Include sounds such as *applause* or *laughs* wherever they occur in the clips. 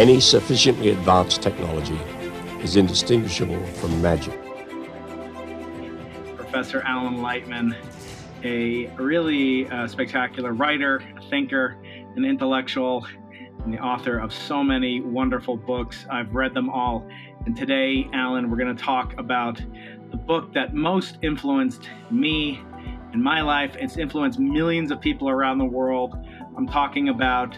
Any sufficiently advanced technology is indistinguishable from magic. Professor Alan Lightman, a really uh, spectacular writer, thinker, an intellectual, and the author of so many wonderful books. I've read them all. And today, Alan, we're going to talk about the book that most influenced me in my life. It's influenced millions of people around the world. I'm talking about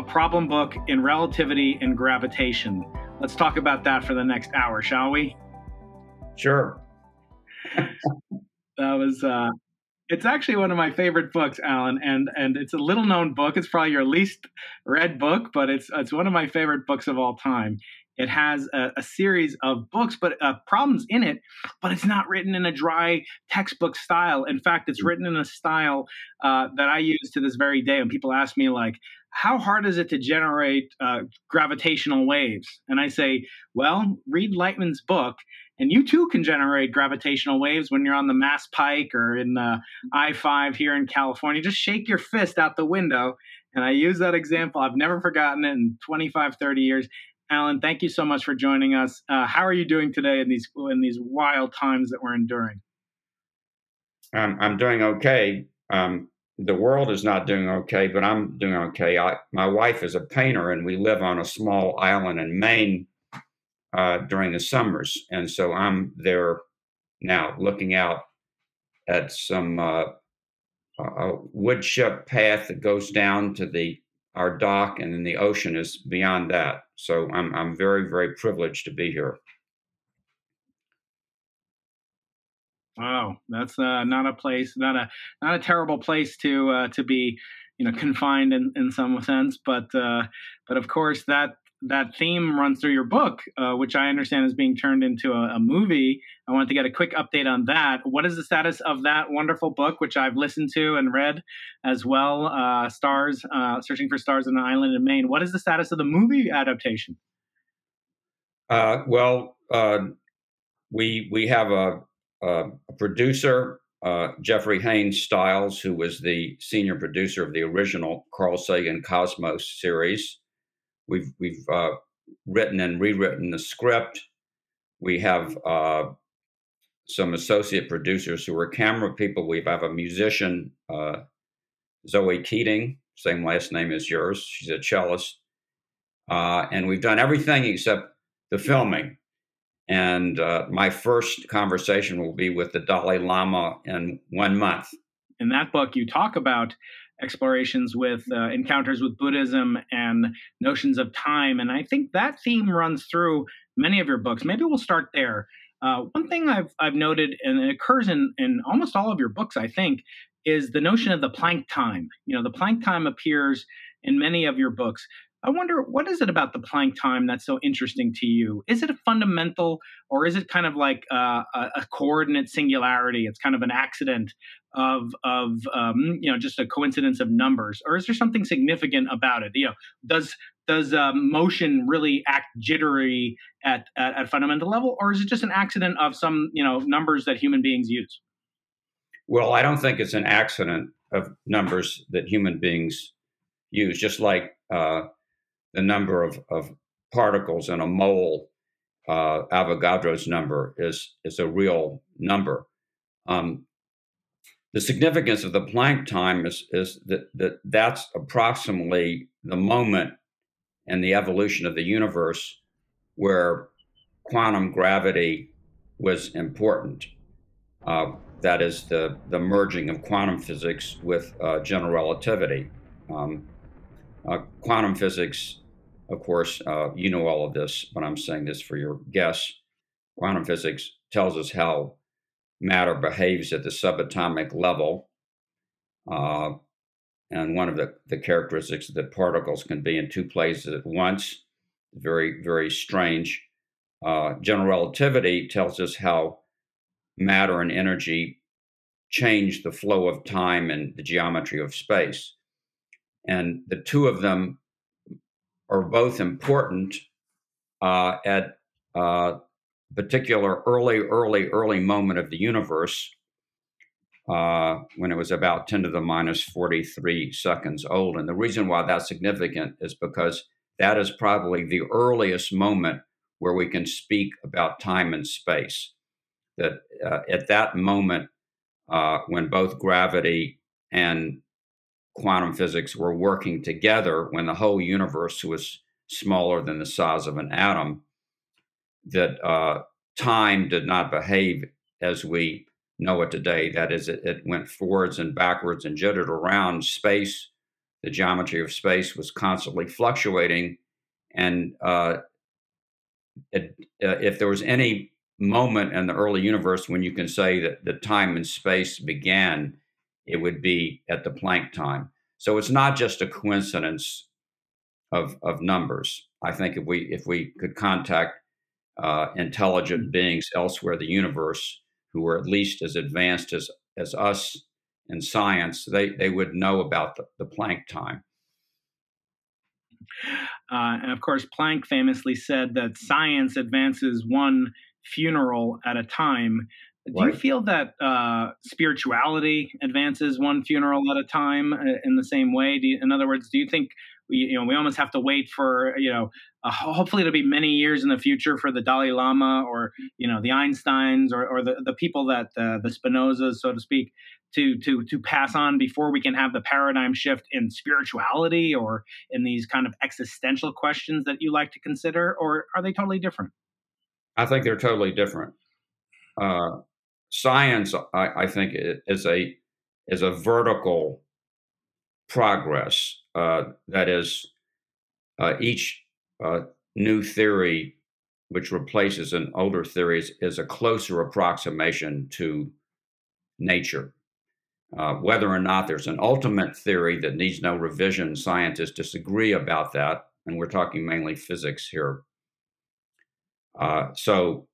a problem book in relativity and gravitation. Let's talk about that for the next hour, shall we? Sure. *laughs* that was uh, it's actually one of my favorite books, Alan, and and it's a little known book. It's probably your least read book, but it's it's one of my favorite books of all time. It has a, a series of books, but uh, problems in it, but it's not written in a dry textbook style. In fact, it's written in a style uh, that I use to this very day. And people ask me like, how hard is it to generate uh, gravitational waves? And I say, well, read Lightman's book, and you too can generate gravitational waves when you're on the Mass Pike or in the I 5 here in California. Just shake your fist out the window. And I use that example. I've never forgotten it in 25, 30 years. Alan, thank you so much for joining us. Uh, how are you doing today in these in these wild times that we're enduring? Um, I'm doing okay. Um, the world is not doing okay, but I'm doing okay. I, my wife is a painter, and we live on a small island in Maine uh, during the summers, and so I'm there now, looking out at some uh, a wood path that goes down to the our dock, and then the ocean is beyond that. So I'm I'm very very privileged to be here. Wow, that's uh, not a place, not a not a terrible place to uh, to be, you know, confined in, in some sense. But uh, but of course that that theme runs through your book, uh, which I understand is being turned into a, a, movie. I wanted to get a quick update on that. What is the status of that wonderful book, which I've listened to and read as well? Uh, stars, uh, searching for stars on an island in Maine. What is the status of the movie adaptation? well, we we have a uh, a producer, uh, Geoffrey Haines-Stiles, who was the senior producer of the original Carl Sagan Cosmos series. We've we've uh, written and rewritten the script. We have uh, some associate producers who are camera people. We have a musician, uh, Zoe Keating, same last name as yours. She's a cellist, uh, and we've done everything except the filming. And uh, my first conversation will be with the Dalai Lama in one month. In that book, you talk about explorations with uh, encounters with Buddhism and notions of time. And I think that theme runs through many of your books. Maybe we'll start there. Uh, one thing I've, I've noted, and it occurs in, in almost all of your books, I think, is the notion of the Planck time. You know, the Planck time appears in many of your books. I wonder what is it about the Planck time that's so interesting to you? Is it a fundamental, or is it kind of like uh, a, a, coordinate singularity? It's kind of an accident of of um, you know just a coincidence of numbers, or is there something significant about it? You know, does does um, motion really act jittery at, at at fundamental level, or is it just an accident of some you know numbers that human beings use? Well, I don't think it's an accident of numbers that human beings use. Just like uh, the number of, of particles in a mole, uh, Avogadro's number, is, is a real number. Um, the significance of the Planck time is, is that, that that's approximately the moment in the evolution of the universe where quantum gravity was important. Uh, that is the, the merging of quantum physics with uh, general relativity. Um, uh, quantum physics of course, uh, you know all of this, but I'm saying this for your guests. Quantum physics tells us how matter behaves at the subatomic level. Uh, and one of the, the characteristics that particles can be in two places at once. Very, very strange. Uh, general relativity tells us how matter and energy change the flow of time and the geometry of space. And the two of them are both important uh, at a uh, particular early, early, early moment of the universe uh, when it was about 10 to the minus 43 seconds old. And the reason why that's significant is because that is probably the earliest moment where we can speak about time and space. That uh, at that moment, uh, when both gravity and quantum physics were working together, when the whole universe was smaller than the size of an atom, that uh, time did not behave as we know it today. That is, it, it went forwards and backwards and jittered around. Space, the geometry of space was constantly fluctuating. And uh, it, uh, if there was any moment in the early universe when you can say that the time and space began, it would be at the Planck time. So it's not just a coincidence of of numbers. I think if we if we could contact uh, intelligent beings elsewhere in the universe who were at least as advanced as as us in science, they they would know about the, the Planck time. Uh, and of course, Planck famously said that science advances one funeral at a time. Do right. you feel that uh, spirituality advances one funeral at a time uh, in the same way? You, in other words, do you think we, you know, we almost have to wait for, you know, uh, hopefully it'll be many years in the future for the Dalai Lama or, you know, the Einsteins or, or the, the people that uh, the Spinozas, so to speak, to to to pass on before we can have the paradigm shift in spirituality or in these kind of existential questions that you like to consider, or are they totally different? I think they're totally different. Uh, science, I, I, think, is a is a vertical progress. Uh, that is, uh, each uh, new theory which replaces an older theory is, is a closer approximation to nature. Uh, whether or not there's an ultimate theory that needs no revision, scientists disagree about that, and we're talking mainly physics here. Uh, so,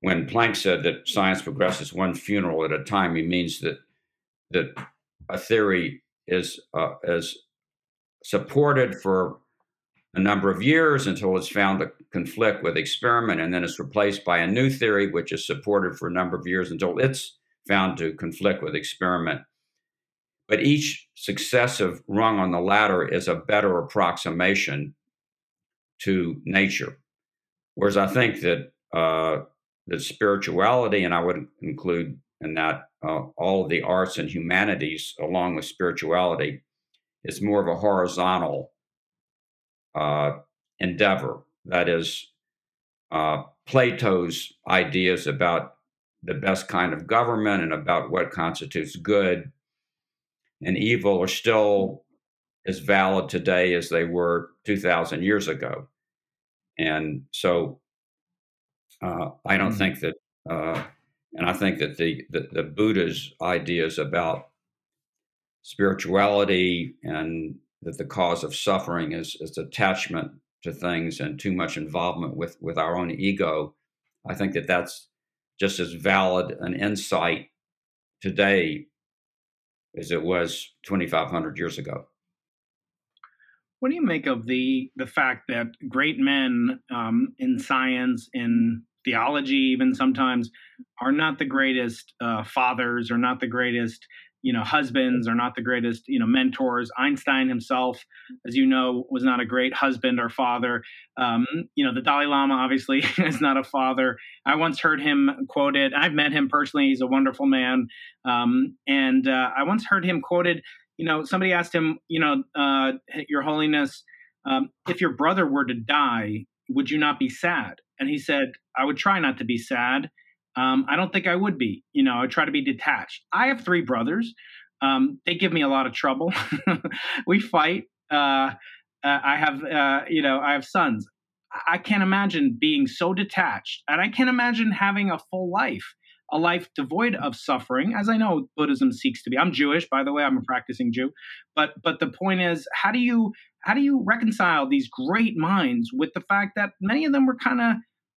when Planck said that science progresses one funeral at a time, he means that that a theory is uh, is supported for a number of years until it's found to conflict with experiment, and then it's replaced by a new theory which is supported for a number of years until it's found to conflict with experiment. But each successive rung on the ladder is a better approximation to nature. Whereas I think that uh, that spirituality, and I would include in that uh, all of the arts and humanities along with spirituality, is more of a horizontal uh, endeavor. That is, uh, Plato's ideas about the best kind of government and about what constitutes good and evil are still as valid today as they were 2,000 years ago. And so uh, I don't mm-hmm. think that, uh, and I think that the, the, the Buddha's ideas about spirituality and that the cause of suffering is, is attachment to things and too much involvement with, with our own ego. I think that that's just as valid an insight today as it was 2,500 years ago. What do you make of the the fact that great men um, in science, in theology, even sometimes, are not the greatest uh, fathers, or not the greatest you know husbands are not the greatest you know mentors? Einstein himself as you know was not a great husband or father. Um, you know the dalai lama obviously *laughs* is not a father. I once heard him quoted i've met him personally he's a wonderful man. Um, and uh, i once heard him quoted you know somebody asked him you know uh, your holiness um, if your brother were to die would you not be sad and he said i would try not to be sad um, I don't think I would be. You know, I try to be detached. I have three brothers. Um, they give me a lot of trouble. *laughs* we fight. Uh, uh, I have, uh, you know, I have sons. I can't imagine being so detached, and I can't imagine having a full life, a life devoid of suffering, as I know Buddhism seeks to be. I'm Jewish, by the way. I'm a practicing Jew, but but the point is, how do you how do you reconcile these great minds with the fact that many of them were kind of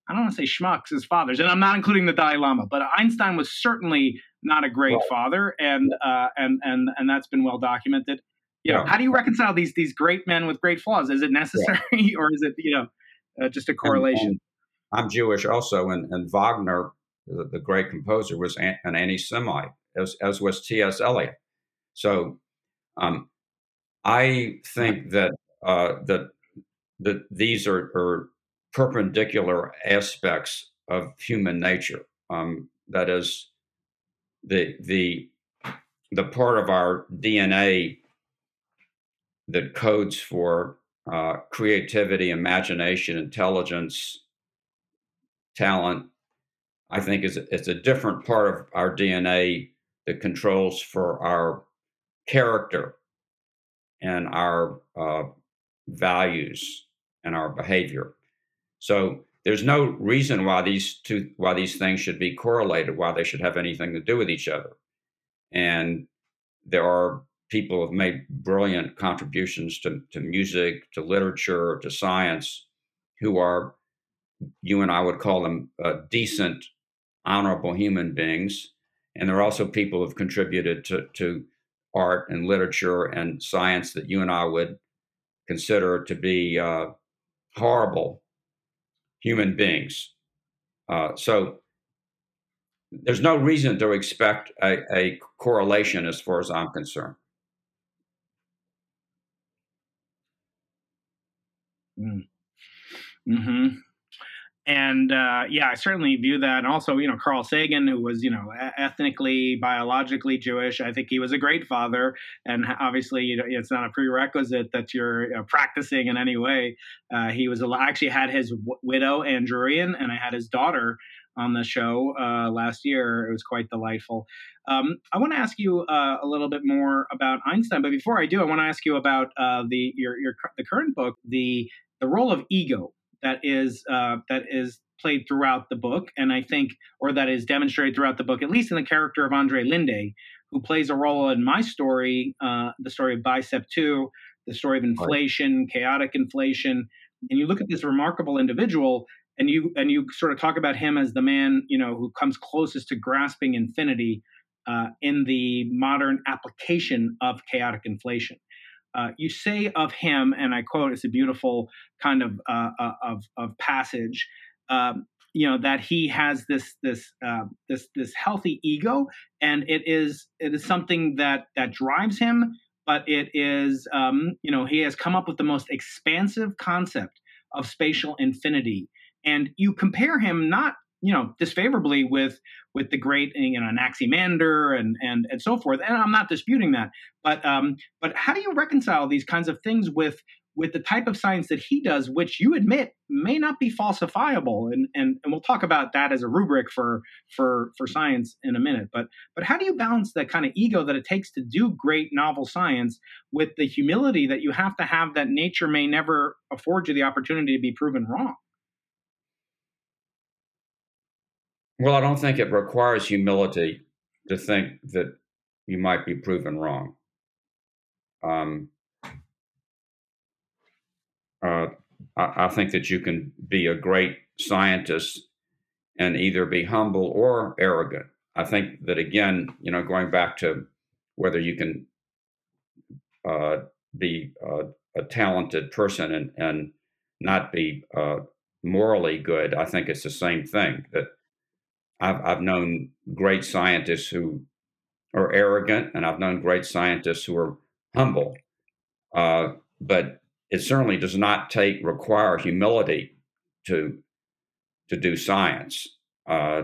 I don't want to say schmucks as fathers, and I'm not including the Dalai Lama, but Einstein was certainly not a great right. father, and uh, and and and that's been well documented. You know, how do you reconcile these these great men with great flaws? Is it necessary, yeah. *laughs* or is it you know uh, just a correlation? And, and I'm Jewish also, and, and Wagner, the, the, great composer, was an, an anti-Semite, as as was T.S. Eliot. So, um, I think that uh, that that these are, are perpendicular aspects of human nature. Um, that is, the the the part of our DNA that codes for uh, creativity, imagination, intelligence, talent. I think is it's a different part of our DNA that controls for our character and our uh, values and our behavior. So there's no reason why these two why these things should be correlated, why they should have anything to do with each other. And there are people who have made brilliant contributions to, to music, to literature, to science, who are you and I would call them uh, decent, honorable human beings. And there are also people who have contributed to, to art and literature and science that you and I would consider to be uh, horrible human beings. Uh, so there's no reason to expect a, a, correlation as far as I'm concerned. Mm. Hmm and uh, yeah, I certainly view that. And also, you know, Carl Sagan, who was, you know, ethnically, biologically Jewish, I think he was a great father. And obviously, you know, it's not a prerequisite that you're practicing in any way. Uh, he was I actually had his w- widow, Ann Druyan, and I had his daughter on the show uh, last year. It was quite delightful. Um, I want to ask you uh, a little bit more about Einstein, but before I do, I want to ask you about uh, the your, your the current book, the the role of ego that is uh, that is played throughout the book, and I think, or that is demonstrated throughout the book, at least in the character of Andre Linde, who plays a role in my story, uh, the story of BICEP2, the story of inflation, right. chaotic inflation, and you look at this remarkable individual, and you and you sort of talk about him as the man, you know, who comes closest to grasping infinity uh, in the modern application of chaotic inflation. Uh, you say of him, and I quote, it's a beautiful kind of uh, uh, of, of passage. Um, you know that he has this this uh, this this healthy ego, and it is it is something that that drives him. But it is um, you know he has come up with the most expansive concept of spatial infinity, and you compare him not you know disfavorably with with the great you know Anaximander and and and so forth. And I'm not disputing that, but um, but how do you reconcile these kinds of things with with the type of science that he does, which you admit may not be falsifiable, and and and we'll talk about that as a rubric for for for science in a minute. But but how do you balance that kind of ego that it takes to do great novel science with the humility that you have to have that nature may never afford you the opportunity to be proven wrong? Well, I don't think it requires humility to think that you might be proven wrong. Um, uh, I, I, think that you can be a great scientist and either be humble or arrogant. I think that again, you know, going back to whether you can uh, be uh, a talented person and and not be uh, morally good, I think it's the same thing. That I've, I've known great scientists who are arrogant, and I've known great scientists who are humble. Uh, but it certainly does not take require humility to to do science. Uh,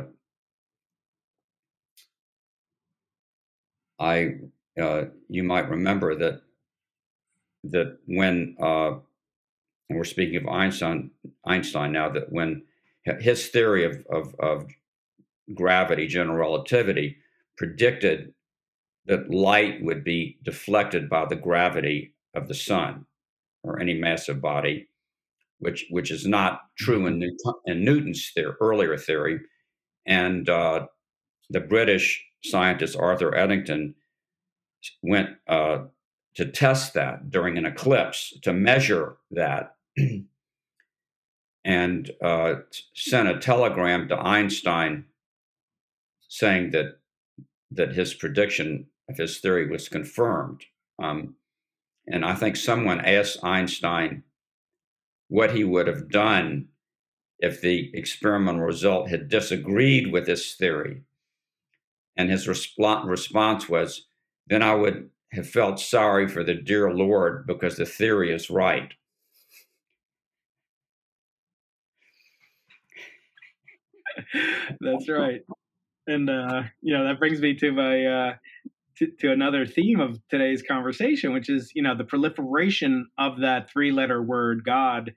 I uh, you might remember that that when uh, and we're speaking of Einstein Einstein now that when his theory of, of, of gravity, general relativity, predicted that light would be deflected by the gravity of the sun or any massive body, which which is not true in, Newton, in Newton's theory, earlier theory. And uh, the British scientist Arthur Eddington went uh, to test that during an eclipse to measure that. *clears throat* and uh, sent a telegram to Einstein saying that that his prediction of his theory was confirmed. Um, and I think someone asked Einstein what he would have done if the experimental result had disagreed with this theory. And his resp- response was, then I would have felt sorry for the dear Lord because the theory is right. *laughs* That's right. And uh, you know that brings me to my uh, to, to, another theme of today's conversation, which is you know the proliferation of that three-letter word God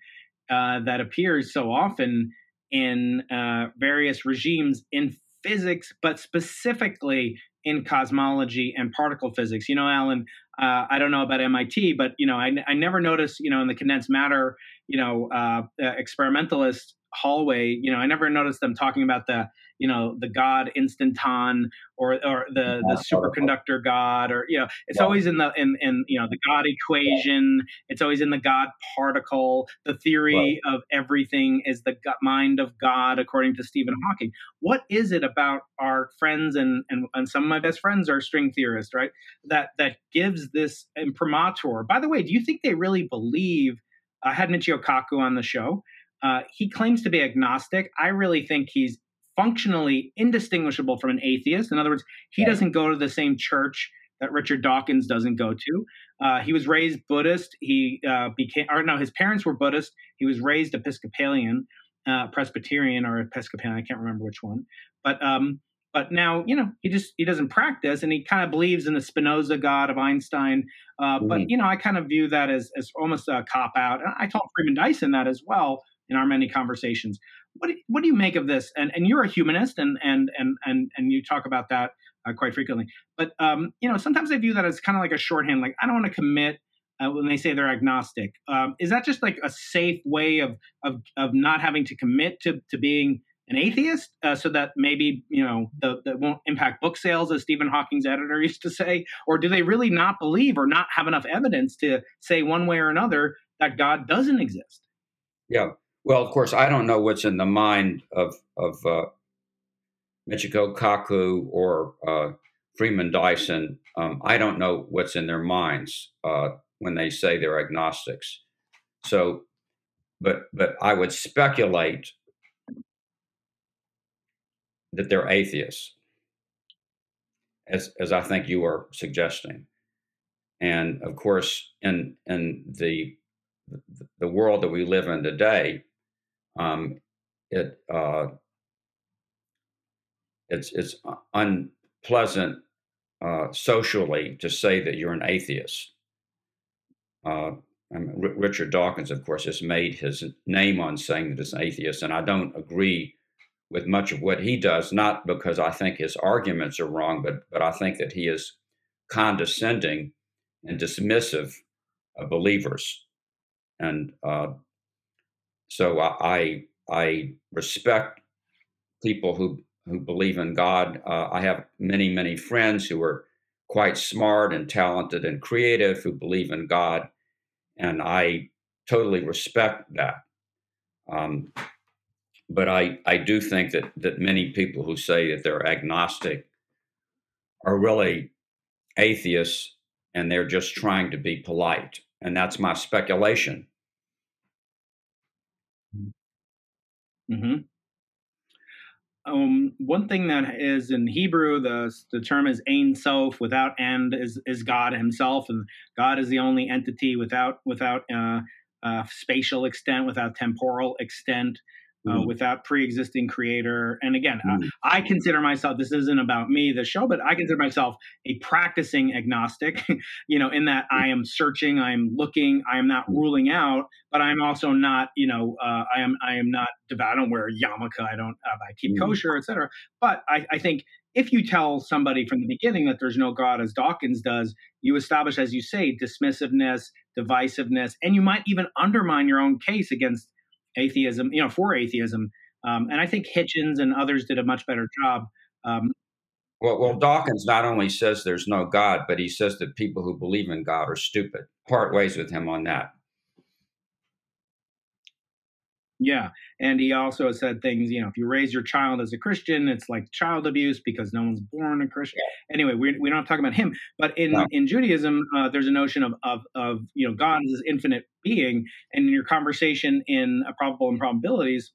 uh, that appears so often in uh, various regimes in physics, but specifically in cosmology and particle physics. You know, Alan, uh, I don't know about MIT, but you know, I, I never noticed, you know, in the condensed matter, you know, uh, experimentalist hallway, you know, I never noticed them talking about the you know the god instanton or or the the superconductor god or you know it's yeah. always in the in in you know the god equation it's always in the god particle the theory right. of everything is the mind of god according to stephen mm-hmm. hawking what is it about our friends and, and and some of my best friends are string theorists right that that gives this imprimatur by the way do you think they really believe i had michio kaku on the show uh, he claims to be agnostic. I really think he's functionally indistinguishable from an atheist. In other words, he right. doesn't go to the same church that Richard Dawkins doesn't go to. Uh, he was raised Buddhist. He uh, became, or no, his parents were Buddhist. He was raised Episcopalian, uh, Presbyterian, or Episcopalian. I can't remember which one. But um, but now you know he just he doesn't practice, and he kind of believes in the Spinoza God of Einstein. Mm-hmm. But you know, I kind of view that as as almost a cop out. And I told Freeman Dyson that as well in our many conversations. What do, what do you make of this? And and you're a humanist, and and and and and you talk about that uh, quite frequently. But um, you know, sometimes I view that as kind of like a shorthand. Like I don't want to commit uh, when they say they're agnostic. Um, is that just like a safe way of of of not having to commit to to being an atheist, uh, so that maybe you know the, that won't impact book sales, as Stephen Hawking's editor *laughs* used to say, or do they really not believe or not have enough evidence to say one way or another that God doesn't exist? Yeah, well, of course, I don't know what's in the mind of of uh, Michio Kaku or uh, Freeman Dyson. Um, I don't know what's in their minds uh, when they say they're agnostics. So, but but I would speculate that they're atheists, as as I think you are suggesting. And of course, in in the the world that we live in today, um, it uh, it's it's unpleasant uh, socially to say that you're an atheist. Uh, I mean, R- Richard Dawkins, of course, has made his name on saying that he's an atheist, and I don't agree with much of what he does. Not because I think his arguments are wrong, but but I think that he is condescending and dismissive of believers, and uh, so I I respect people who who believe in God. Uh, I have many many friends who are quite smart and talented and creative who believe in God, and I totally respect that. Um, but I, I do think that that many people who say that they're agnostic are really atheists and they're just trying to be polite. And that's my speculation. Hmm Um, one thing that is in Hebrew, the the term is Ein Sof, without end is is God Himself, and God is the only entity without without uh, uh, spatial extent, without temporal extent uh, without pre-existing creator. And again, mm. I, I, consider myself. This isn't about me, the show, but I consider myself a practicing agnostic. *laughs* you know, in that I am searching, I am looking, I am not ruling out, but I'm also not. You know, uh, I am I am not devout. I don't wear yarmulke. I don't. Uh, I keep mm. kosher, etc. But I, I think if you tell somebody from the beginning that there's no God, as Dawkins does, you establish, as you say, dismissiveness, divisiveness, and you might even undermine your own case against atheism, you know, for atheism. Um, and I think Hitchens and others did a much better job. Um, well, well, Dawkins not only says there's no God, but he says that people who believe in God are stupid. Part ways with him on that. Yeah. And he also said things, you know, if you raise your child as a Christian, it's like child abuse because no one's born a Christian. Yeah. Anyway, we, we don't talk about him. But in, no. in Judaism, uh, there's a notion of, of, of, you know, God is this infinite being. And in your conversation in a Probable Impossibilities,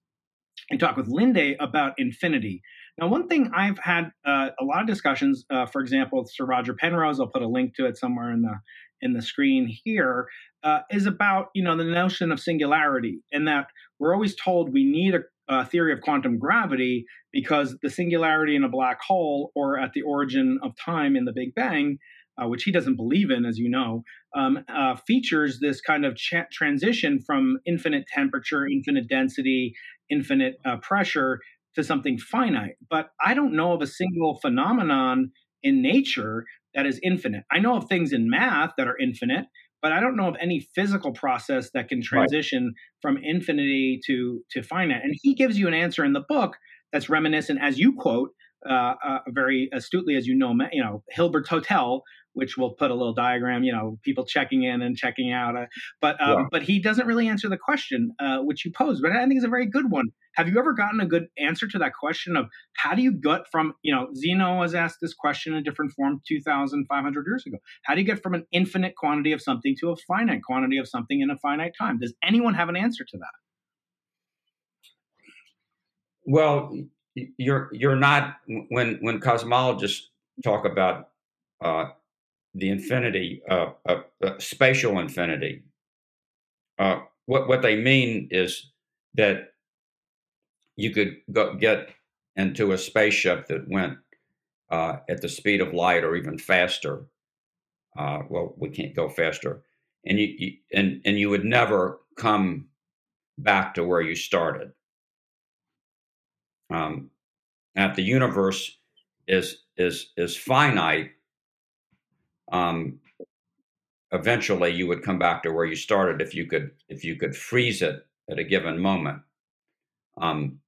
you talk with Linde about infinity. Now, one thing I've had uh, a lot of discussions, uh, for example, with Sir Roger Penrose, I'll put a link to it somewhere in the in the screen here, uh, is about you know the notion of singularity and that we're always told we need a uh, theory of quantum gravity because the singularity in a black hole or at the origin of time in the Big Bang, uh, which he doesn't believe in, as you know, um, uh, features this kind of transition from infinite temperature, infinite density, infinite uh, pressure to something finite. But I don't know of a single phenomenon in nature that is infinite. I know of things in math that are infinite, but I don't know of any physical process that can transition right. from infinity to to finite. And he gives you an answer in the book that's reminiscent, as you quote uh, uh, very astutely, as you know, you know Hilbert's Hotel, which we'll put a little diagram, you know, people checking in and checking out. Uh, but um, yeah. but he doesn't really answer the question uh, which you posed. But I think it's a very good one. Have you ever gotten a good answer to that question of how do you get from you know Zeno was asked this question in a different form two thousand five hundred years ago? How do you get from an infinite quantity of something to a finite quantity of something in a finite time? Does anyone have an answer to that? Well, you're you're not when when cosmologists talk about uh, the infinity, uh, uh, spatial infinity. Uh, what what they mean is that you could go, get into a spaceship that went uh, at the speed of light or even faster. Uh, well, we can't go faster, and you, you and and you would never come back to where you started. Um, if the universe is is is finite, um, eventually you would come back to where you started if you could if you could freeze it at a given moment. Um,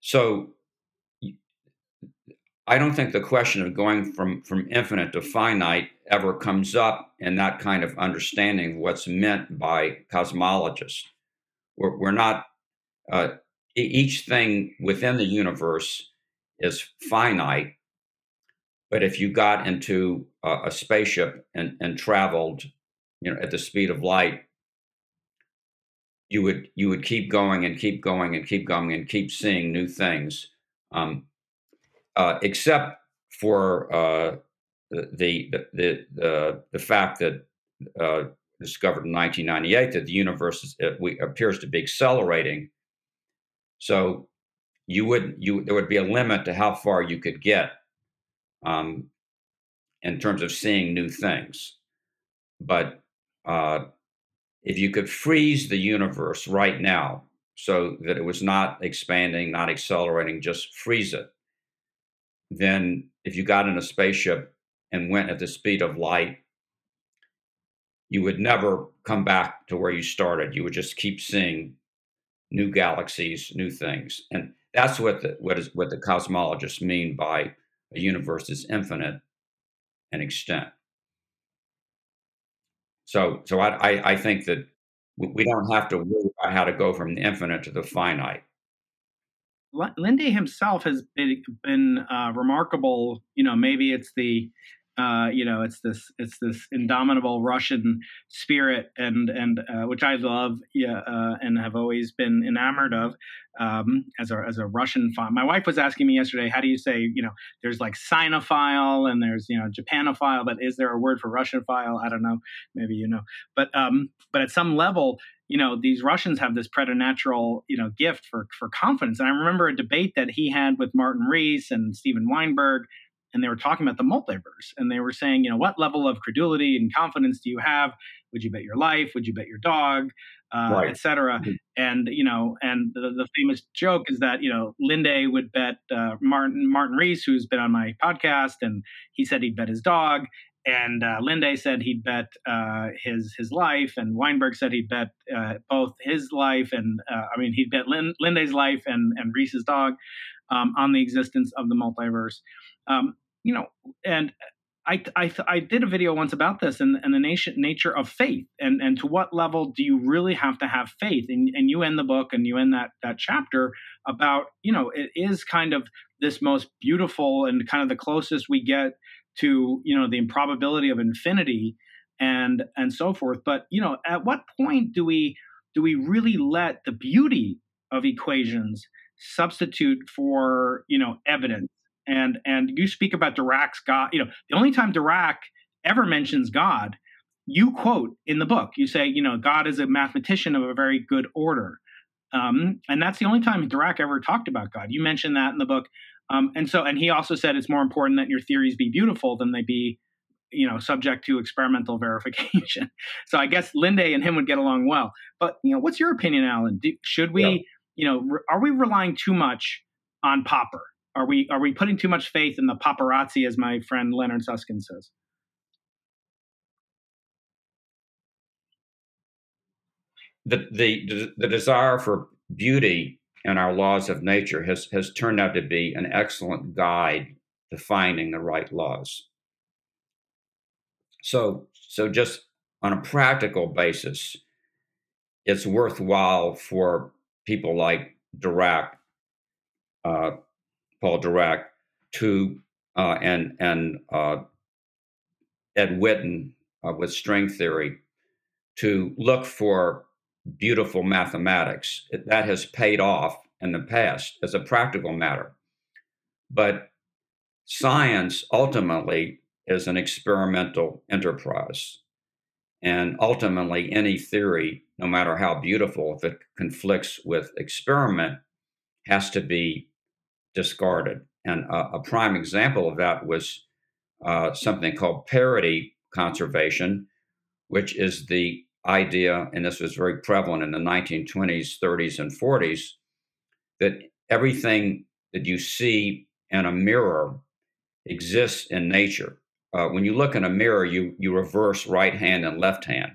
so I don't think the question of going from from infinite to finite ever comes up in that kind of understanding of what's meant by cosmologists. We're, we're not uh, each thing within the universe is finite, but if you got into a, a spaceship and, and traveled, you know, at the speed of light, you would you would keep going and keep going and keep going and keep seeing new things, um, uh, except for uh, the, the the the the fact that uh, discovered in 1998 that the universe is, uh, we, appears to be accelerating. So you would you there would be a limit to how far you could get um, in terms of seeing new things. But uh, if you could freeze the universe right now so that it was not expanding, not accelerating, just freeze it, then if you got in a spaceship and went at the speed of light, you would never come back to where you started. You would just keep seeing new galaxies, new things. And that's what the, what is what the cosmologists mean by a universe is infinite in extent. So, so I, I, I think that we don't have to worry about how to go from the infinite to the finite. Linde himself has been, been uh, remarkable. You know, maybe it's the uh, you know, it's this it's this indomitable Russian spirit, and and uh, which I love, yeah, uh, and have always been enamored of um, as a as a Russian fan. My wife was asking me yesterday, how do you say, you know, there's like Sinophile and there's you know Japanophile, but is there a word for Russianophile? I don't know, maybe you know, but um, but at some level, you know these Russians have this preternatural you know gift for for confidence. And I remember a debate that he had with Martin Rees and Steven Weinberg and they were talking about the multiverse and they were saying you know what level of credulity and confidence do you have would you bet your life would you bet your dog uh, right. etc mm-hmm. and you know and the, the, famous joke is that you know linde would bet uh, martin martin rees who's been on my podcast and he said he'd bet his dog and uh, Linde said he'd bet uh, his his life, and Weinberg said he'd bet uh, both his life and uh, I mean he'd bet Lin- Linde's life and and Rees's dog um, on the existence of the multiverse. Um, you know, and I, I, I did a video once about this and, and the nation, nature of faith and, and to what level do you really have to have faith and, and you end the book and you end that, that chapter about, you know, it is kind of this most beautiful and kind of the closest we get to, you know, the improbability of infinity and, and so forth. But, you know, at what point do we, do we really let the beauty of equations substitute for, you know, evidence and and you speak about Dirac's God. You know, the only time Dirac ever mentions God, you quote in the book. You say, you know, God is a mathematician of a very good order. Um, and that's the only time Dirac ever talked about God. You mentioned that in the book. Um, and so, and he also said it's more important that your theories be beautiful than they be, you know, subject to experimental *laughs* verification. so I guess Linde and him would get along well. But you know, what's your opinion, Alan? Do, should we, yeah. you know, re- are we relying too much on Popper? Are we are we putting too much faith in the Popperazzi, as my friend Leonard Susskind says? The, the the desire for beauty in our laws of nature has has turned out to be an excellent guide to finding the right laws. So so just on a practical basis, it's worthwhile for people like Dirac uh, Paul Dirac, to uh, and and uh, Ed Witten uh, with string theory to look for beautiful mathematics. That has paid off in the past as a practical matter, but science ultimately is an experimental enterprise. And ultimately, any theory, no matter how beautiful, if it conflicts with experiment, has to be discarded. And a, a prime example of that was uh, something called parity conservation, which is the idea, and this was very prevalent in the 1920s, 30s, and 40s, that everything that you see in a mirror exists in nature. Uh, when you look in a mirror, you you reverse right hand and left hand,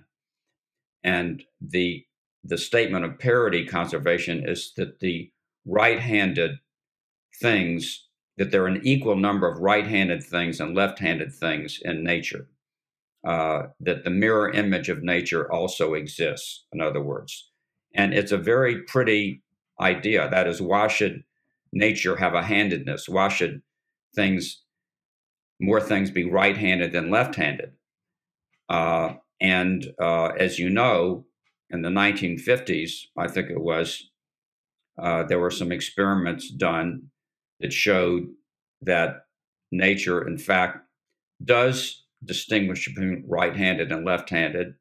and the the statement of parity conservation is that the right-handed things that there are an equal number of right-handed things and left-handed things in nature. Uh, that the mirror image of nature also exists. In other words, and it's a very pretty idea. That is, why should nature have a handedness? Why should things more things be right-handed than left-handed? Uh, and uh, as you know, in the 1950s, I think it was, uh, there were some experiments done that showed that nature, in fact, does distinguish between right-handed and left-handed.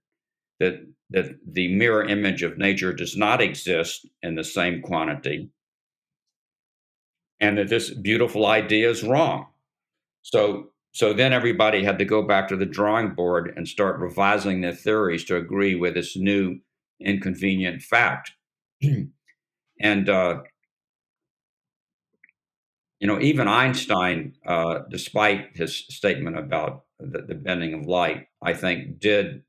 That that the mirror image of nature does not exist in the same quantity, and that this beautiful idea is wrong. So so then everybody had to go back to the drawing board and start revising their theories to agree with this new inconvenient fact. *clears throat* and uh, you know, even Einstein, uh, despite his statement about the, the, bending of light, I think did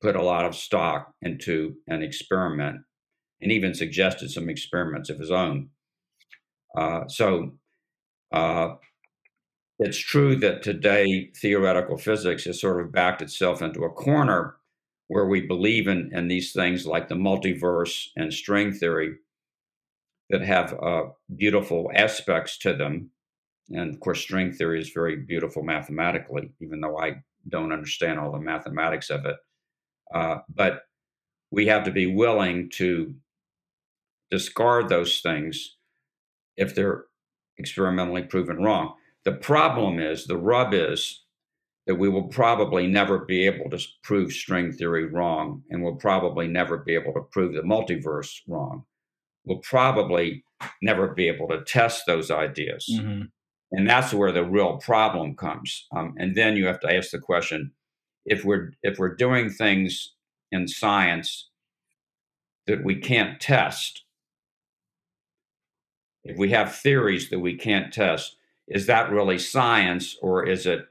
put a lot of stock into an experiment and even suggested some experiments of his own. Uh, so uh, it's true that today theoretical physics has sort of backed itself into a corner where we believe in, in these things like the multiverse and string theory that have uh, beautiful aspects to them. And of course, string theory is very beautiful mathematically, even though I don't understand all the mathematics of it. Uh, but we have to be willing to discard those things if they're experimentally proven wrong. The problem is, the rub is that we will probably never be able to prove string theory wrong, and we'll probably never be able to prove the multiverse wrong will probably never be able to test those ideas. Mm-hmm. And that's where the real problem comes. Um, and then you have to ask the question: if we're if we're doing things in science that we can't test, if we have theories that we can't test, is that really science or is it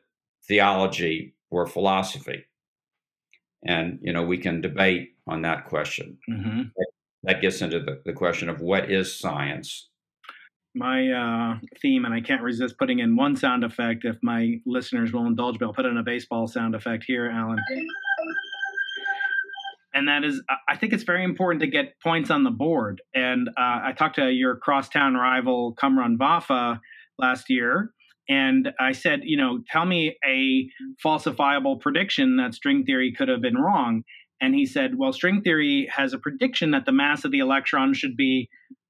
theology or philosophy? And you know we can debate on that question. Mm-hmm that gets into the, the question of what is science my uh, theme, and I can't resist putting in one sound effect if my listeners will indulge me. I'll put in a baseball sound effect here, Alan. And that is, I think it's very important to get points on the board. And uh, I talked to your crosstown rival, Cumrun Vafa, last year, and I said, you know, tell me a falsifiable prediction that string theory could have been wrong. And he said, well, string theory has a prediction that the mass of the electron should be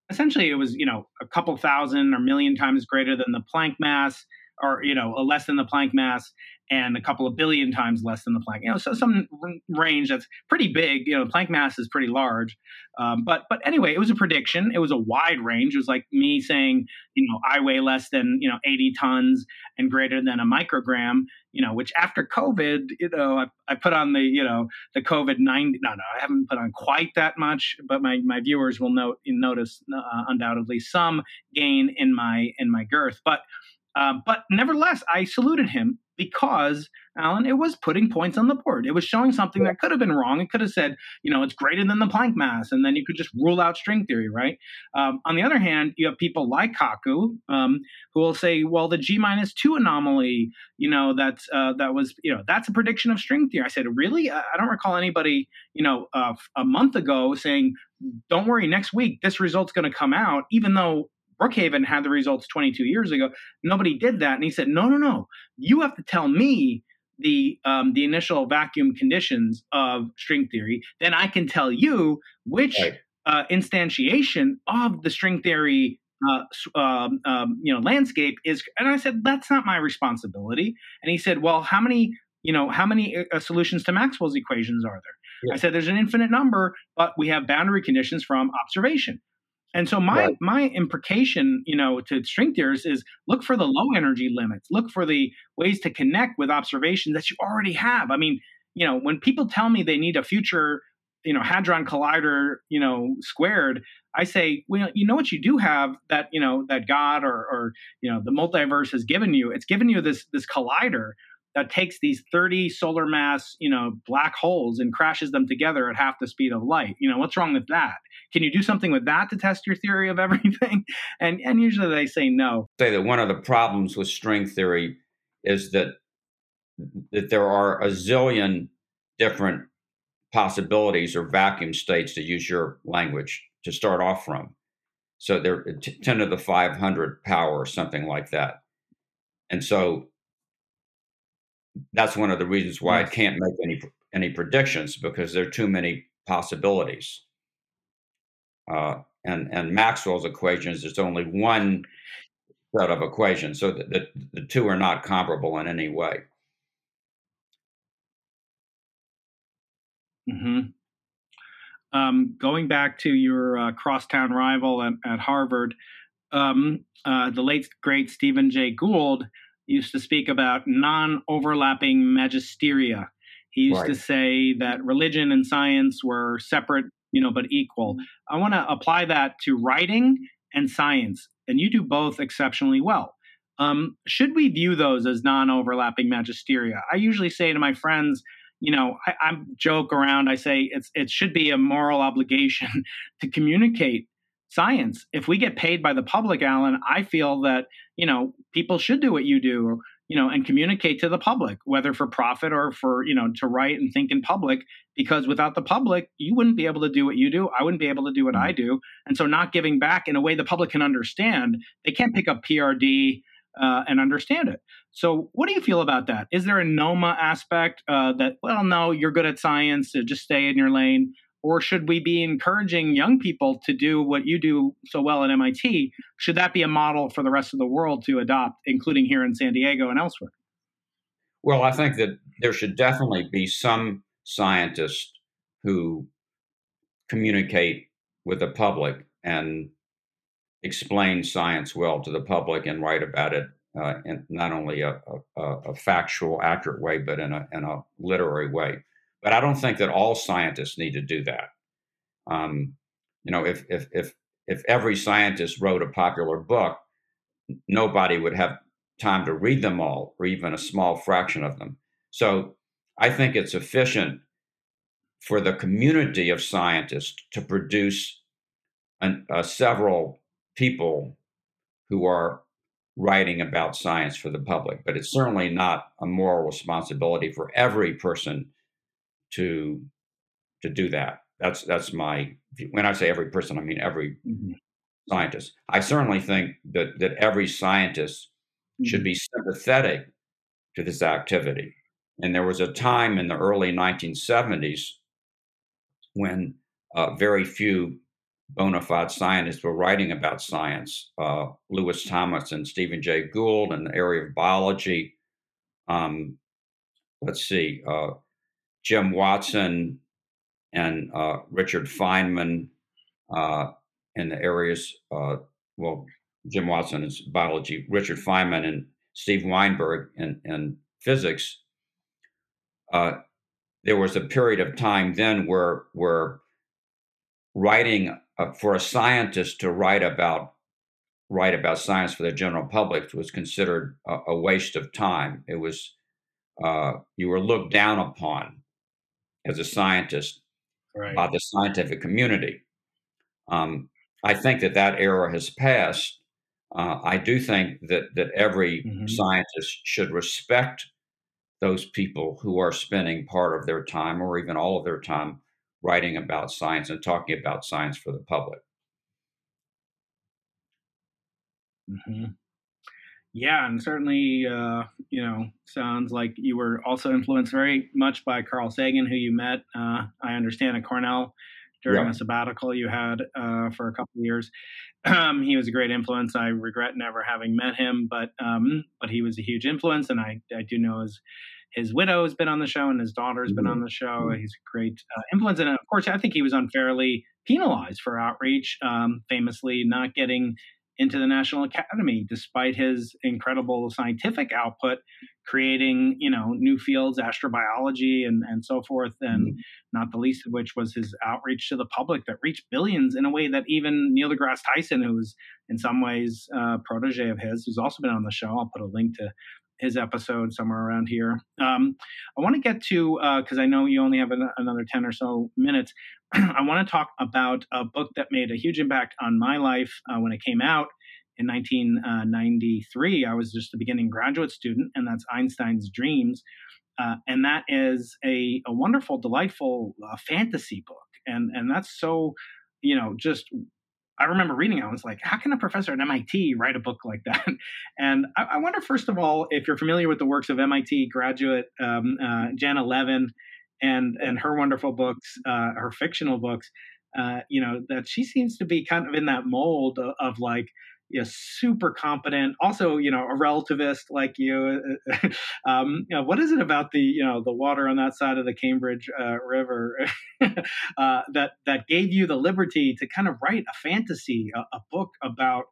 essentially it was, you know, a couple thousand or million times greater than the Planck mass or, you know, less than the Planck mass. and a couple of billion times less than the Planck. You know, so some range that's pretty big. You know, the Planck mass is pretty large. Um, but but anyway, it was a prediction. It was a wide range. It was like me saying, you know, I weigh less than you know 80 tons and greater than a microgram. You know, which after COVID, you know, I, I put on the you know the COVID 90. No, no, I haven't put on quite that much, but my my viewers will note notice uh, undoubtedly some gain in my in my girth. But uh, but nevertheless, I saluted him because Alan, it was putting points on the board. It was showing something that could have been wrong. It could have said, you know, it's greater than the Planck mass, and then you could just rule out string theory, right? Um, on the other hand, you have people like Kaku um, who will say, well, the G minus two anomaly, you know, that's uh, that was, you know, that's a prediction of string theory. I said, really? I, I don't recall anybody, you know, uh, a month ago saying, don't worry, next week this result's going to come out, even though Brookhaven had the results 22 years ago. Nobody did that. And he said, no, no, no. You have to tell me the um, the initial vacuum conditions of string theory. Then I can tell you which right. uh, instantiation of the string theory uh, um, um, you know landscape is. And I said, that's not my responsibility. And he said, well, how many you know how many uh, solutions to Maxwell's equations are there? Yeah. I said, there's an infinite number, but we have boundary conditions from observation. And so my right. my imprecation, you know, to string theorists is look for the low energy limits. Look for the ways to connect with observations that you already have. I mean, you know, when people tell me they need a future, you know, hadron collider, you know, squared, I say, well, you know what you do have that, you know, that God or or you know the multiverse has given you. It's given you this this collider that takes these 30 solar mass, you know, black holes and crashes them together at half the speed of light. You know, what's wrong with that? Can you do something with that to test your theory of *laughs* everything? And and usually they say no. Say that one of the problems with string theory is that that there are a zillion different possibilities or vacuum states to use your language to start off from. So they're 10 to the 500 power or something like that. And so that's one of the reasons why yes. I can't make any any predictions because there are too many possibilities. Uh, and and Maxwell's equations, there's only one set of equations, so the, the, the two are not comparable in any way. hmm Um, going back to your uh, crosstown rival at, at Harvard, um, uh, the late great Stephen Jay Gould used to speak about non overlapping magisteria. He used right. to say that religion and science were separate, you know, but equal. I want to apply that to writing and science, and you do both exceptionally well. Um, should we view those as non overlapping magisteria? I usually say to my friends, you know, I, I, joke around. I say it's it should be a moral obligation *laughs* to communicate science. If we get paid by the public, Alan, I feel that, you know, people should do what you do, you know, and communicate to the public, whether for profit or for, you know, to write and think in public, because without the public, you wouldn't be able to do what you do. I wouldn't be able to do what I do. And so not giving back in a way the public can understand, they can't pick up PRD uh, and understand it. So, what do you feel about that? Is there a NOMA aspect uh, that, well, no, you're good at science, so just stay in your lane? Or should we be encouraging young people to do what you do so well at MIT? Should that be a model for the rest of the world to adopt, including here in San Diego and elsewhere? Well, I think that there should definitely be some scientists who communicate with the public and explain science well to the public and write about it uh, in not only a, a, a, factual, accurate way, but in a, in a literary way. But I don't think that all scientists need to do that. Um, you know, if if if if every scientist wrote a popular book, nobody would have time to read them all, or even a small fraction of them. So I think it's efficient for the community of scientists to produce an, uh, several people who are writing about science for the public. But it's certainly not a moral responsibility for every person to to do that. That's that's my when I say every person, I mean every mm-hmm. scientist. I certainly think that that every scientist mm-hmm. should be sympathetic to this activity. And there was a time in the early 1970s when uh, very few bona fide scientists were writing about science. Uh, Lewis Thomas and Stephen Jay Gould in the area of biology. Um, let's see, uh, Jim Watson and uh, Richard Feynman uh, in the areas, uh, well, Jim Watson is biology, Richard Feynman and Steve Weinberg in, in physics. Uh, there was a period of time then where where writing uh, for a scientist to write about write about science for the general public was considered a, a waste of time. It was uh, you were looked down upon as a scientist right. by the scientific community. Um, I think that that era has passed. Uh, I do think that that every mm-hmm. scientist should respect those people who are spending part of their time or even all of their time writing about science and talking about science for the public. Mm-hmm. Yeah, and certainly, uh, you know, sounds like you were also influenced very much by Carl Sagan, who you met, uh, I understand, at Cornell during yeah. a sabbatical you had uh, for a couple of years. Um, *clears throat* he was a great influence. I regret never having met him, but um, but he was a huge influence, and I I do know his his widow has been on the show and his daughter's mm-hmm. been on the show. Mm-hmm. He's a great uh, influence, and of course, I think he was unfairly penalized for outreach, um, famously not getting into the National Academy despite his incredible scientific output, creating you know new fields, astrobiology, and and so forth, and mm-hmm. not the least of which was his outreach to the public that reached billions in a way that even Neil deGrasse Tyson, who's in some ways a protege of his, who's also been on the show, I'll put a link to his episode somewhere around here. Um, I want to get to because uh, I know you only have an, another ten or so minutes. *clears throat* I want to talk about a book that made a huge impact on my life uh, when it came out in 1993. I was just a beginning graduate student, and that's Einstein's Dreams. Uh, and that is a, a wonderful, delightful uh, fantasy book. And, and that's so, you know, just I remember reading it. I was like, how can a professor at MIT write a book like that? *laughs* And I, I wonder, first of all, if you're familiar with the works of MIT graduate um, uh, Levin and and her wonderful books, uh, her fictional books, uh, you know, that she seems to be kind of in that mold of, of like you know, super competent, also, you know, a relativist like you. *laughs* um, you know, what is it about the, you know, the water on that side of the Cambridge uh, River *laughs* uh, that that gave you the liberty to kind of write a fantasy, a, a book about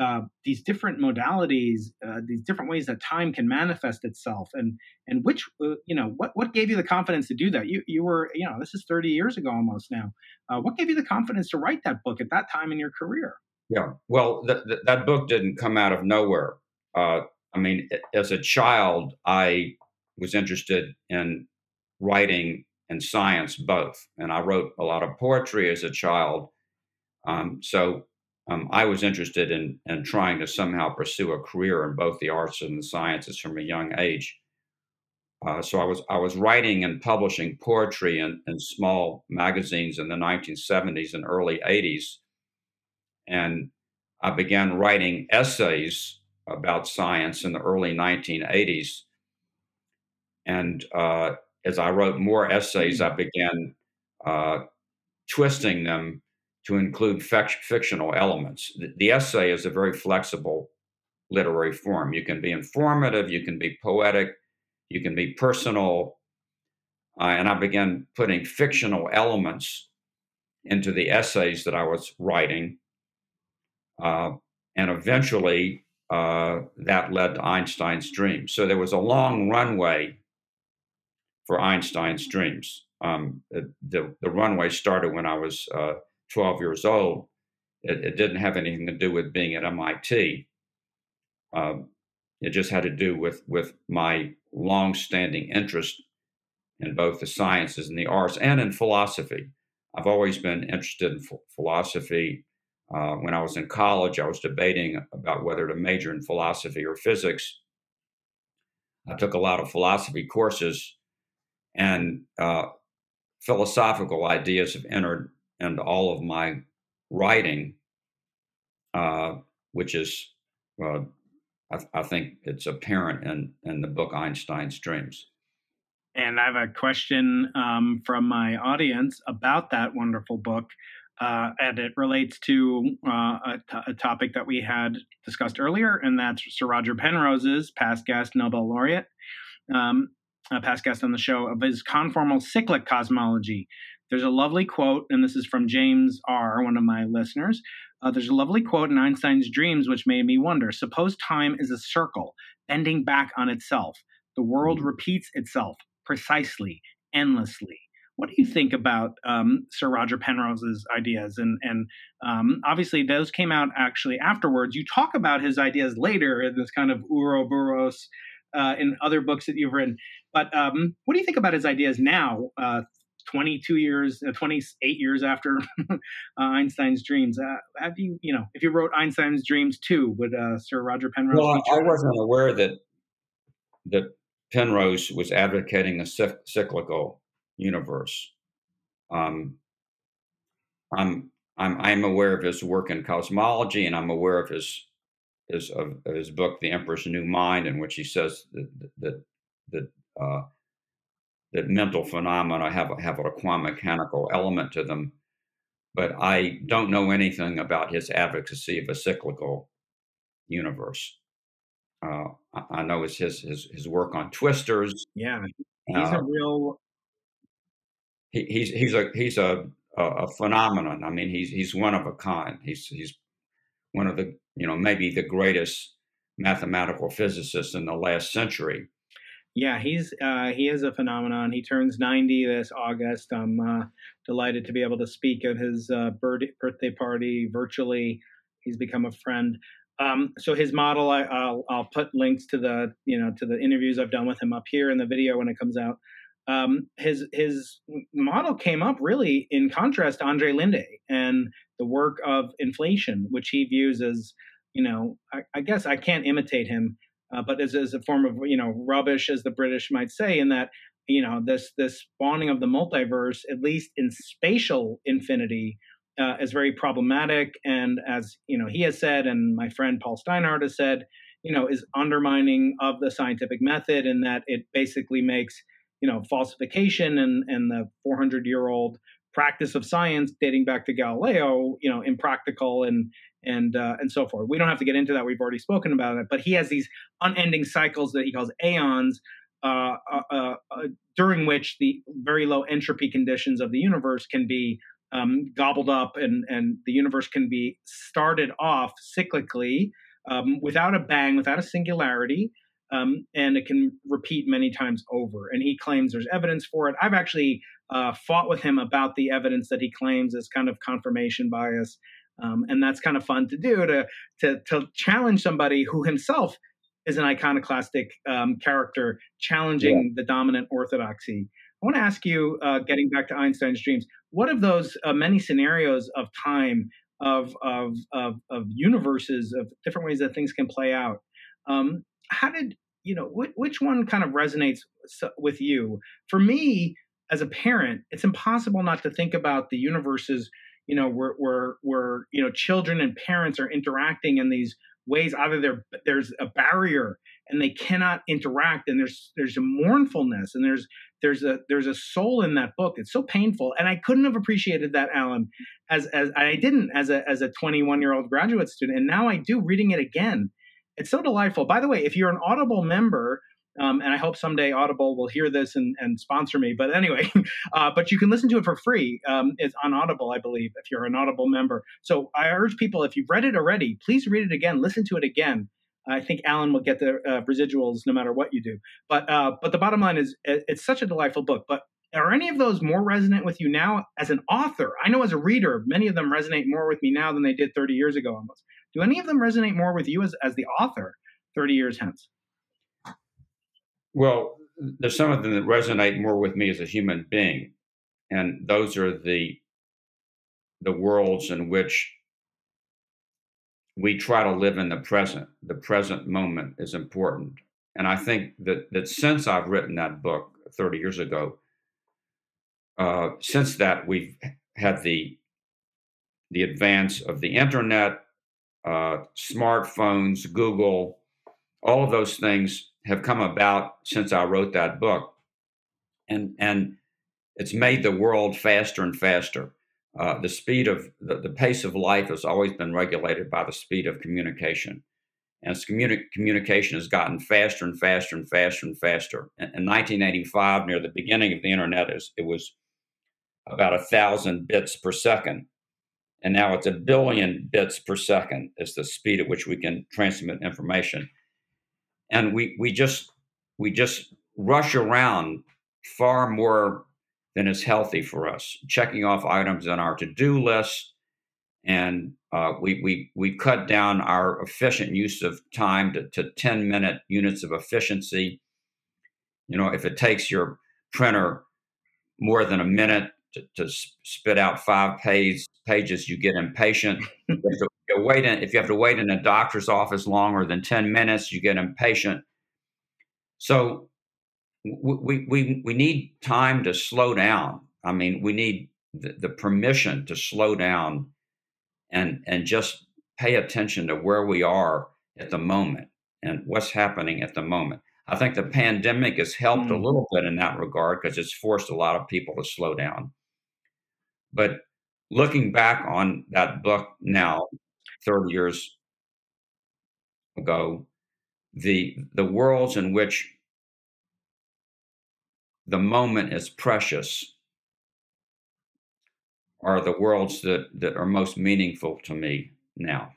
uh, these different modalities, uh, these different ways that time can manifest itself, and and which uh, you know what what gave you the confidence to do that? You you were you know this is thirty years ago almost now. Uh, what gave you the confidence to write that book at that time in your career? Yeah, well, th- th- that book didn't come out of nowhere. Uh, I mean, as a child, I was interested in writing and science both, and I wrote a lot of poetry as a child. Um, so um, I was interested in, in trying to somehow pursue a career in both the arts and the sciences from a young age. Uh, so I was I was writing and publishing poetry in, in small magazines in the 1970s and early 80s, and I began writing essays about science in the early 1980s. And uh, as I wrote more essays, I began uh, twisting them to include fictional elements. The, the, essay is a very flexible literary form. You can be informative, you can be poetic, you can be personal. Uh, and I began putting fictional elements into the essays that I was writing. Uh, and eventually, uh, that led to Einstein's dreams. So there was a long runway for Einstein's dreams. Um, the, the runway started when I was uh, 12 years old. It, it, didn't have anything to do with being at MIT. Um, it just had to do with with my long-standing interest in both the sciences and the arts and in philosophy. I've always been interested in philosophy. Uh, when I was in college, I was debating about whether to major in philosophy or physics. I took a lot of philosophy courses, and uh, philosophical ideas have entered into all of my writing, uh, which is, uh, I, I, think it's apparent in, in the book Einstein's Dreams. And I have a question um, from my audience about that wonderful book. Uh, and it relates to uh, a, t- a topic that we had discussed earlier, and that's Sir Roger Penrose's past guest Nobel laureate. Um, past guest on the show, of his conformal cyclic cosmology. There's a lovely quote, and this is from James R., one of my listeners. Uh, there's a lovely quote in Einstein's Dreams which made me wonder suppose time is a circle bending back on itself. The world mm-hmm. repeats itself precisely, endlessly. What do you think about um, Sir Roger Penrose's ideas? And and um, obviously those came out actually afterwards. You talk about his ideas later in this kind of Ouroboros uh, in other books that you've written. But um, what do you think about his ideas now, uh, 22 years, uh, 28 years after *laughs* uh, Einstein's dreams. Uh, have you, you know, if you wrote Einstein's dreams too, would uh, Sir Roger Penrose? Well, I wasn't aware that that Penrose was advocating a cyclical universe. Um, I'm I'm I'm aware of his work in cosmology, and I'm aware of his his of, of his book, The Emperor's New Mind, in which he says that that that uh, that mental phenomena have have a quantum mechanical element to them. But I don't know anything about his advocacy of a cyclical universe. Uh, I know it's his, his his work on twistors. Yeah, he's uh, a real. He, he's he's a he's a, a, phenomenon. I mean, he's he's one of a kind. He's he's one of the you know maybe the greatest mathematical physicist in the last century yeah, he's uh, he is a phenomenon. He turns 90 this August. I'm uh, delighted to be able to speak at his uh, birthday party virtually. He's become a friend. Um, so his model, I, will I'll put links to the you know to the interviews I've done with him up here in the video when it comes out. Um, his his model came up really in contrast to Andrei Linde and the work of inflation, which he views as you know I, I guess I can't imitate him uh, but as, as a form of you know rubbish, as the British might say, in that you know this this spawning of the multiverse, at least in spatial infinity, uh, is very problematic, and as you know he has said, and my friend Paul Steinhardt has said, you know, is undermining of the scientific method, in that it basically makes you know falsification and and the 400 year old practice of science dating back to Galileo, you know, impractical and and uh, and so forth. We don't have to get into that. We've already spoken about it. But he has these unending cycles that he calls aeons, uh, uh, uh, uh during which the very low entropy conditions of the universe can be um, gobbled up, and and the universe can be started off cyclically um, without a bang, without a singularity. Um, and it can repeat many times over. And he claims there's evidence for it. I've actually uh, fought with him about the evidence that he claims is kind of confirmation bias um, and that's kind of fun to do to, to, to challenge somebody who himself is an iconoclastic um, character challenging yeah. the dominant orthodoxy. I want to ask you, uh, getting back to Einstein's dreams, what of those uh, many scenarios of time, of, of, of, of, universes, of different ways that things can play out? Um, how did, you know, wh- which one kind of resonates with you? For me, as a parent, it's impossible not to think about the universes you know where where where you know children and parents are interacting in these ways either there there's a barrier and they cannot interact and there's there's a mournfulness and there's there's a there's a soul in that book. It's so painful. And i couldn't have appreciated that alan as as i didn't as a as a 21 year old graduate student. And now i do reading it again it's so delightful by the way if you're an audible member um, and I hope someday Audible will hear this and, and sponsor me. But anyway, *laughs* uh, but you can listen to it for free. Um, it's on Audible, I believe, if you're an Audible member. So I urge people, if you've read it already, please read it again, listen to it again. I think Alan will get the uh, residuals no matter what you do. But uh, but the bottom line is, it's such a delightful book. But are any of those more resonant with you now as an author? I know as a reader, many of them resonate more with me now than they did 30 years ago almost. Do any of them resonate more with you as, as the author 30 years hence? Well, there's some of them that resonate more with me as a human being, and those are the the worlds in which we try to live in the present. The present moment is important, and I think that that since I've written that book 30 years ago, uh, since that we've had the the advance of the internet, uh, smartphones, Google, all of those things have come about since I wrote that book, and and it's made the world faster and faster. Uh, the speed of the, the pace of life has always been regulated by the speed of communication, and communi- communication has gotten faster and faster and faster and faster. In, in 1985, near the beginning of the internet, it was about a thousand bits per second, and now it's a billion bits per second is the speed at which we can transmit information. And we we just we just rush around far more than is healthy for us, checking off items on our to-do list, and uh, we we we cut down our efficient use of time to, to 10 minute units of efficiency. You know, if it takes your printer more than a minute to, to spit out five page, pages, you get impatient. *laughs* if, you wait in, if you have to wait in a doctor's office longer than 10 minutes, you get impatient. So we, we, we need time to slow down. I mean, we need the, the permission to slow down and, and just pay attention to where we are at the moment and what's happening at the moment. I think the pandemic has helped mm. a little bit in that regard because it's forced a lot of people to slow down. But looking back on that book now, 30 years ago, the the worlds in which the moment is precious are the worlds that, that are most meaningful to me now.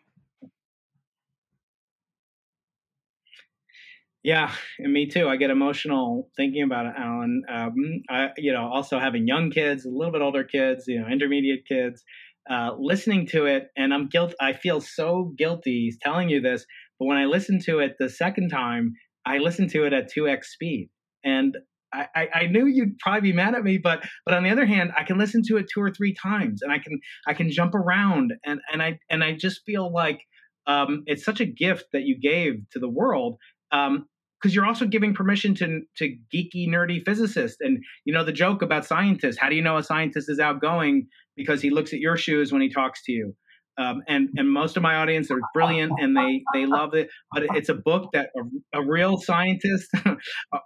Yeah, and me too. I get emotional thinking about it, Alan. Um, I, you know, also having young kids, a little bit older kids, you know, intermediate kids, uh, listening to it, and I'm guilt. I feel so guilty telling you this, but when I listen to it the second time, I listen to it at two x speed, and I, I, knew you'd probably be mad at me, but but on the other hand, I can listen to it two or three times, and I can I can jump around, and and I and I just feel like um, it's such a gift that you gave to the world. Um, because you're also giving permission to to geeky nerdy physicists and you know the joke about scientists. How do you know a scientist is outgoing? Because he looks at your shoes when he talks to you. Um, and and most of my audience are brilliant and they they love it but it's a book that a, a real scientist *laughs* a,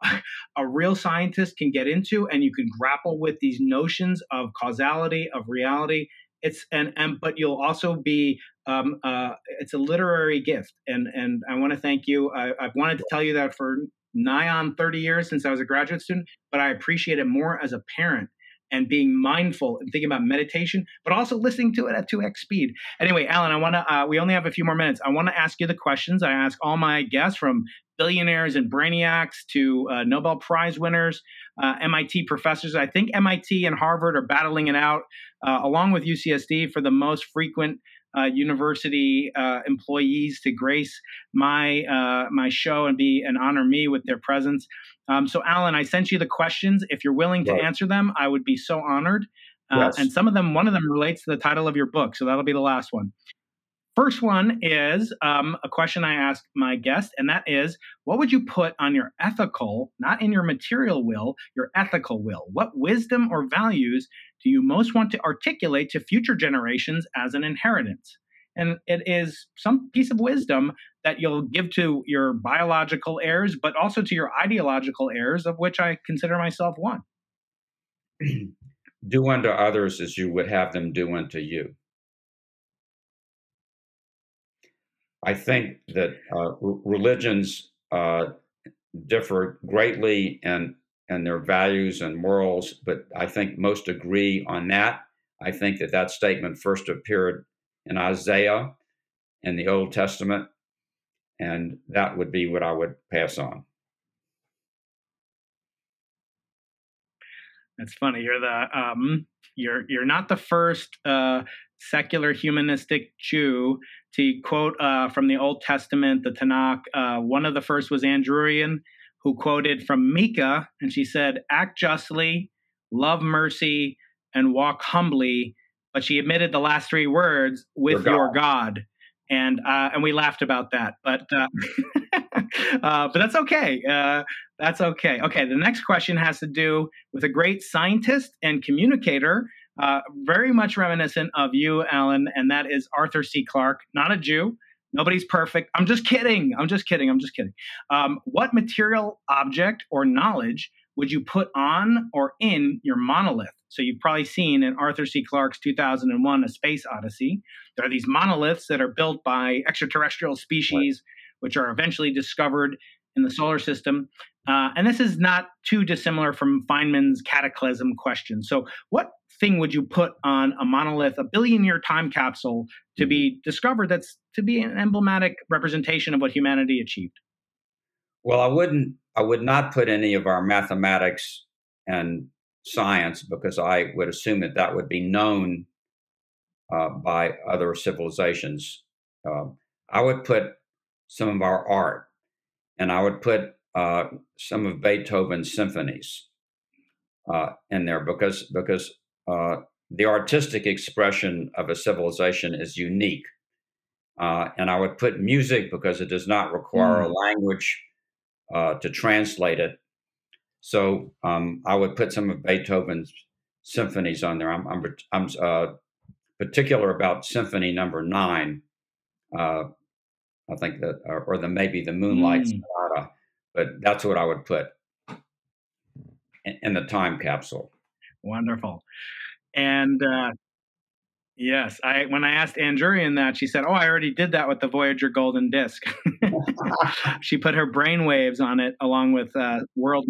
a real scientist can get into and you can grapple with these notions of causality of reality it's and and but you'll also be um, uh, it's a literary gift and and i want to thank you. I, i've wanted to tell you that for nigh on 30 years since i was a graduate student but i appreciate it more as a parent and being mindful and thinking about meditation, but also listening to it at 2x speed. Anyway, Alan, I want to, uh, we only have a few more minutes. I want to ask you the questions I ask all my guests from billionaires and brainiacs to uh, Nobel Prize winners, uh, MIT professors. I think MIT and Harvard are battling it out, uh, along with UCSD, for the most frequent university uh, employees to grace my uh, my show and be and honor me with their presence. Um, so, Alan, I sent you the questions. If you're willing to right. answer them, I would be so honored. Uh, yes. And some of them, one of them relates to the title of your book, so that'll be the last one. First one is um, a question I ask my guest, and that is what would you put on your ethical, not in your material will, your ethical will? What wisdom or values do you most want to articulate to future generations as an inheritance? And it is some piece of wisdom that you'll give to your biological heirs, but also to your ideological heirs, of which I consider myself one. *clears throat* do unto others as you would have them do unto you. I think that uh, religions uh, differ greatly in in their values and morals, but I think most agree on that. I think that that statement first appeared in Isaiah in the Old Testament, and that would be what I would pass on. That's funny. You're the um, you're you're not the first uh, secular humanistic Jew to quote uh, from the Old Testament, the Tanakh. Uh, one of the first was Ann Druyan, who quoted from Micah, and she said, "Act justly, love mercy, and walk humbly." But she omitted the last three words with your God. Your God. And uh, and we laughed about that, but uh, *laughs* uh, but that's okay. Uh, that's okay. Okay, the next question has to do with a great scientist and communicator uh, very much reminiscent of you, Alan, and that is Arthur C. Clarke, not a Jew. Nobody's perfect. I'm just kidding. I'm just kidding. I'm just kidding. Um, what material object or knowledge would you put on or in your monolith? So you've probably seen in Arthur C. Clarke's 2001 A Space Odyssey, there are these monoliths that are built by extraterrestrial species which are eventually discovered in the solar system. Uh, and this is not too dissimilar from Feynman's cataclysm question. So, what thing would you put on a monolith, a billion year time capsule to be discovered that's to be an emblematic representation of what humanity achieved? Well, I wouldn't, I would not put any of our mathematics and science because I would assume that that would be known uh, by other civilizations. Uh, I would put some of our art, and I would put uh, some of Beethoven's symphonies uh, in there because because uh, the artistic expression of a civilization is unique. Uh, and I would put music because it does not require mm. a language to translate it so um, I would put some of Beethoven's symphonies on there. I'm I'm, I'm uh, particular about Symphony Number Nine. Uh, I think that, or, or, the maybe the Moonlight mm. Sonata, but that's what I would put in, in the time capsule. Wonderful, and uh, yes, I when I asked Ann Druyan that, she said, "Oh, I already did that with the Voyager Golden Disc." *laughs* she put her brain waves on it along with uh, world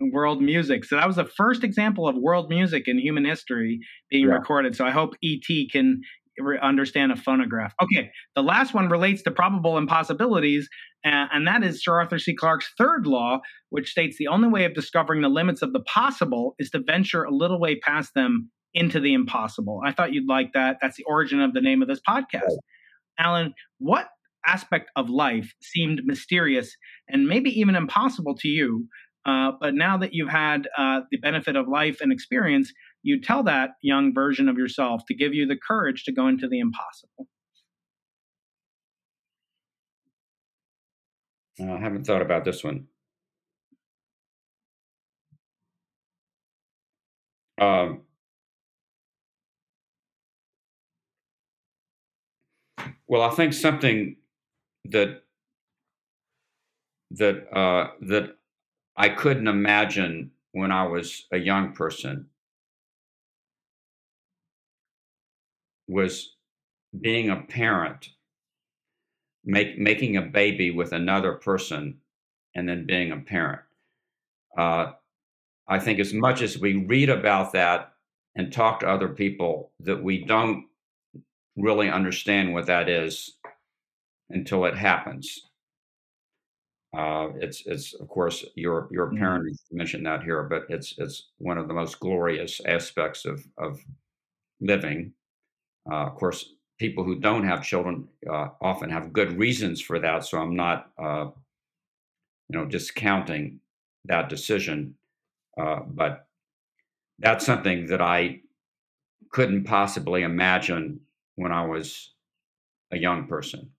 world music. So that was the first example of world music in human history being yeah. recorded. So I hope ET can understand a phonograph. Okay, the last one relates to probable impossibilities, and, and that is Sir Arthur C. Clarke's third law, which states the only way of discovering the limits of the possible is to venture a little way past them into the impossible. I thought you'd like that. That's the origin of the name of this podcast. Alan, what aspect of life seemed mysterious and maybe even impossible to you uh, but now that you've had uh, the benefit of life and experience, you tell that young version of yourself to give you the courage to go into the impossible. Uh, I haven't thought about this one. Um, well, I think something that that uh, that I couldn't imagine when I was a young person was being a parent, make, making a baby with another person, and then being a parent. Uh, I think as much as we read about that and talk to other people, that we don't really understand what that is until it happens. Uh, it's it's of course your your mm-hmm. parent mentioned that here, but it's it's one of the most glorious aspects of of living. Uh, of course, people who don't have children uh, often have good reasons for that. So I'm not uh, you know discounting that decision, uh, but that's something that I couldn't possibly imagine when I was a young person.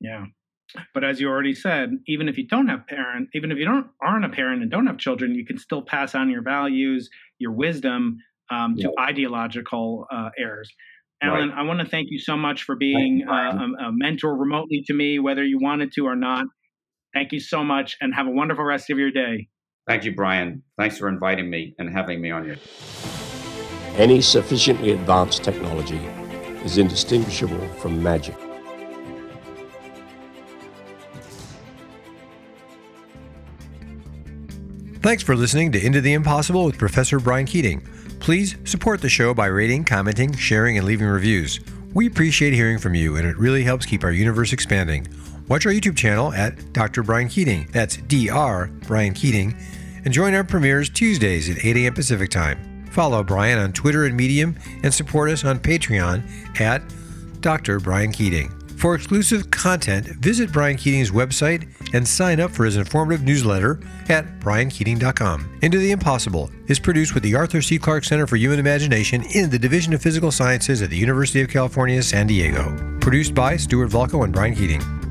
Yeah. But as you already said, even if you don't have parent, even if you don't aren't a parent and don't have children, you can still pass on your values, your wisdom um, to ideological uh, heirs. Alan, right. I want to thank you so much for being uh, a, a mentor remotely to me, whether you wanted to or not. Thank you so much, and have a wonderful rest of your day. Thank you, Brian. Thanks for inviting me and having me on here. Any sufficiently advanced technology is indistinguishable from magic. Thanks for listening to Into the Impossible with Professor Brian Keating. Please support the show by rating, commenting, sharing, and leaving reviews. We appreciate hearing from you, and it really helps keep our universe expanding. Watch our YouTube channel at Dr. Brian Keating. That's Dr. Brian Keating. And join our premieres Tuesdays at 8 a.m. Pacific Time. Follow Brian on Twitter and Medium, and support us on Patreon at Dr. Brian Keating. For exclusive content, visit Brian Keating's website and sign up for his informative newsletter at briankeating.com. Into the Impossible is produced with the Arthur C. Clarke Center for Human Imagination in the Division of Physical Sciences at the University of California, San Diego. Produced by Stuart Volko and Brian Keating.